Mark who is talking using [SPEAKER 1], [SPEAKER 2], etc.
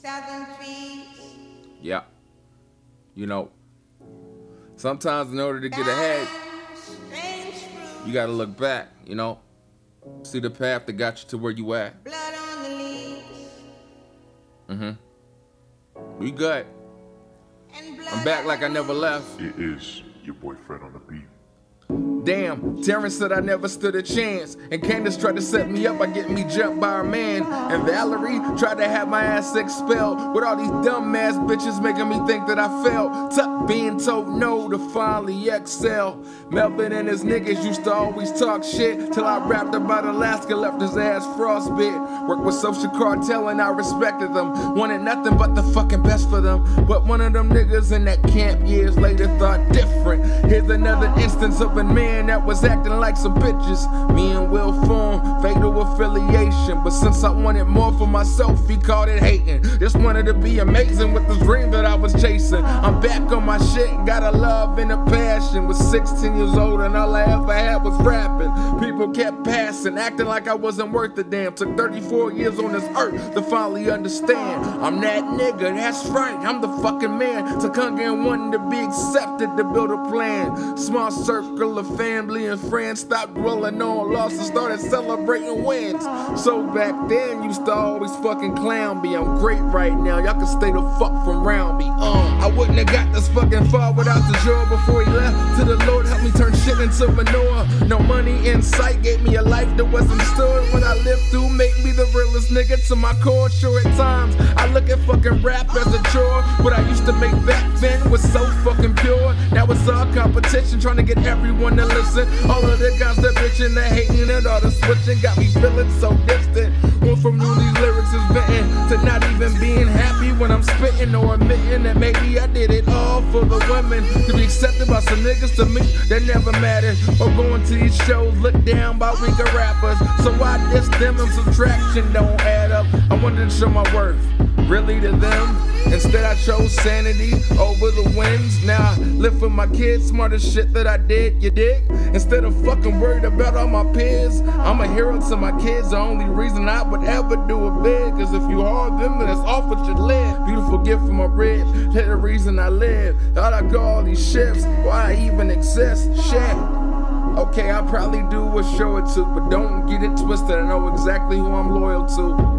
[SPEAKER 1] Southern trees.
[SPEAKER 2] Yeah. You know, sometimes in order to get ahead, you gotta look back, you know? See the path that got you to where you at.
[SPEAKER 1] Blood on the leaves.
[SPEAKER 2] Mm-hmm. We good.
[SPEAKER 1] And blood
[SPEAKER 2] I'm back like I never left.
[SPEAKER 3] It is your boyfriend on the beat.
[SPEAKER 2] Damn, Terrence said I never stood a chance. And Candace tried to set me up by getting me jumped by her man. And Valerie tried to have my ass expelled. With all these dumb ass bitches making me think that I failed. Tuck being told no to finally excel. Melvin and his niggas used to always talk shit. Till I rapped about Alaska, left his ass frostbit. Worked with social cartel and I respected them. Wanted nothing but the fucking best for them. But one of them niggas in that camp years later thought different. Here's another instance of man that was acting like some bitches. Me and Will formed fatal affiliation. But since I wanted more for myself, he called it hating. Just wanted to be amazing with the dream that I was chasing. I'm back on my shit, got a love and a passion. Was 16 years old and all I ever had was rapping. People kept passing, acting like I wasn't worth a damn. Took 34 years on this earth to finally understand. I'm that nigga, that's right, I'm the fucking man. To conquer and wanting to be accepted to build a plan. Small circle of family and friends stopped dwelling on losses, started celebrating wins. So back then, used to always fucking clown me. I'm great right now, y'all can stay the fuck from round me. Uh, I wouldn't have got this fucking far without the joy before he left. To the Lord, help me turn shit into manure. No money in sight, gave me a life that wasn't stored. When I lived through, make me the realest nigga to my core. Sure, at times, I look at fucking rap as a chore. What I used to make back then was so fucking pure. Now it's all competition, trying to get everyone to listen. All of the that bitching, the hating, and all the switching got me feeling so distant. Went from new these lyrics is venting to not even being happy when I'm spitting or admitting that maybe I did it all for the women to be accepted by some niggas to me that never mattered. Or going to these shows looked down by weaker rappers. So I diss them and subtraction don't add up. I wanted to show my worth really to them. Chose sanity over the winds. Now I live for my kids, smartest shit that I did, you dig? Instead of fucking worried about all my peers, I'm a hero to my kids. The only reason I would ever do it big is if you harm them, then it's off with your lid. Beautiful gift for my bread, they're the reason I live. How'd I go all these shifts? Why I even exist? Shit. Okay, I probably do a show or two, but don't get it twisted. I know exactly who I'm loyal to.